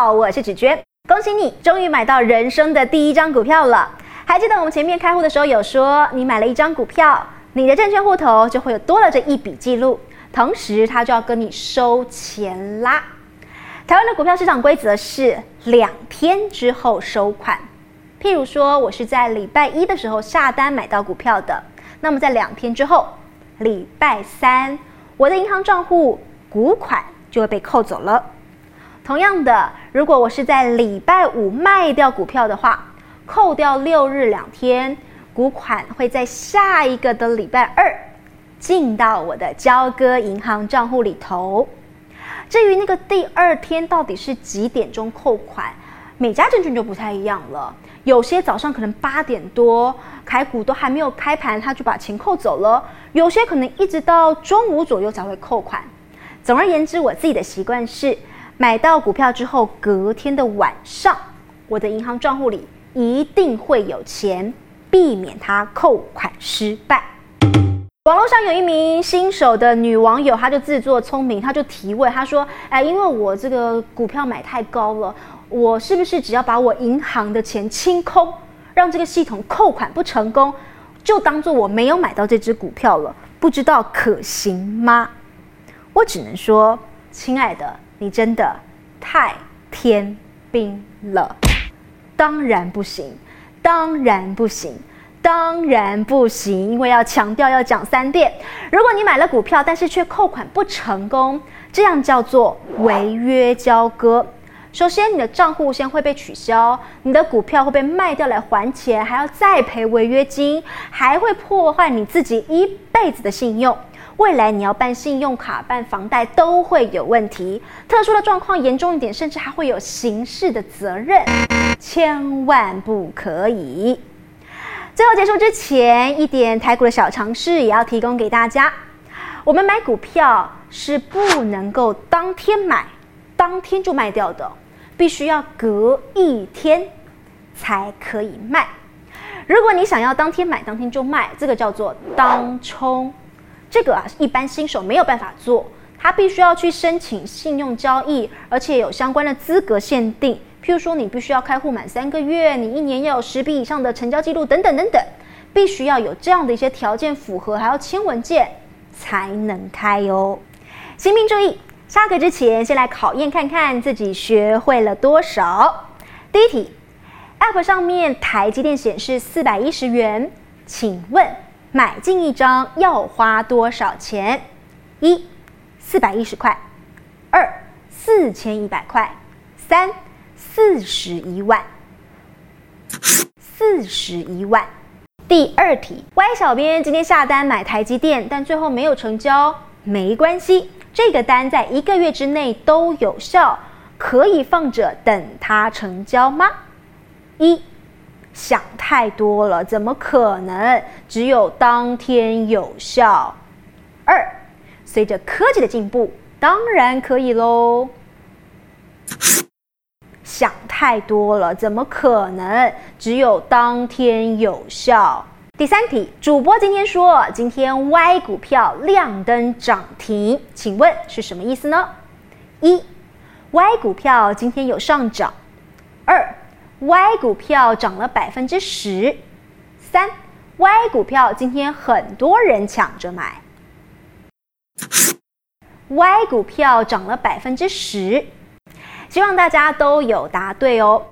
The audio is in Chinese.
好，我是芷娟，恭喜你终于买到人生的第一张股票了。还记得我们前面开户的时候有说，你买了一张股票，你的证券户头就会有多了这一笔记录，同时他就要跟你收钱啦。台湾的股票市场规则是两天之后收款。譬如说，我是在礼拜一的时候下单买到股票的，那么在两天之后，礼拜三，我的银行账户股款就会被扣走了。同样的，如果我是在礼拜五卖掉股票的话，扣掉六日两天，股款会在下一个的礼拜二进到我的交割银行账户里头。至于那个第二天到底是几点钟扣款，每家证券就不太一样了。有些早上可能八点多开股都还没有开盘，他就把钱扣走了；有些可能一直到中午左右才会扣款。总而言之，我自己的习惯是。买到股票之后，隔天的晚上，我的银行账户里一定会有钱，避免它扣款失败。网络上有一名新手的女网友，她就自作聪明，她就提问，她说：“哎，因为我这个股票买太高了，我是不是只要把我银行的钱清空，让这个系统扣款不成功，就当做我没有买到这只股票了？不知道可行吗？”我只能说，亲爱的。你真的太天兵了，当然不行，当然不行，当然不行，因为要强调要讲三遍。如果你买了股票，但是却扣款不成功，这样叫做违约交割。首先，你的账户先会被取消，你的股票会被卖掉来还钱，还要再赔违约金，还会破坏你自己一辈子的信用。未来你要办信用卡、办房贷都会有问题，特殊的状况严重一点，甚至还会有刑事的责任，千万不可以。最后结束之前，一点台股的小常识也要提供给大家：我们买股票是不能够当天买、当天就卖掉的，必须要隔一天才可以卖。如果你想要当天买、当天就卖，这个叫做当冲。这个啊，一般新手没有办法做，他必须要去申请信用交易，而且有相关的资格限定，譬如说你必须要开户满三个月，你一年要有十笔以上的成交记录等等等等，必须要有这样的一些条件符合，还要签文件才能开哦。新兵注意，下课之前先来考验看看自己学会了多少。第一题，App 上面台积电显示四百一十元，请问？买进一张要花多少钱？一，四百一十块；二，四千一百块；三，四十一万。四十一万。第二题，Y 小编今天下单买台积电，但最后没有成交，没关系，这个单在一个月之内都有效，可以放着等它成交吗？一。想太多了，怎么可能只有当天有效？二，随着科技的进步，当然可以喽。想太多了，怎么可能只有当天有效？第三题，主播今天说今天 Y 股票亮灯涨停，请问是什么意思呢？一，Y 股票今天有上涨。Y 股票涨了百分之十三，Y 股票今天很多人抢着买。Y 股票涨了百分之十，希望大家都有答对哦。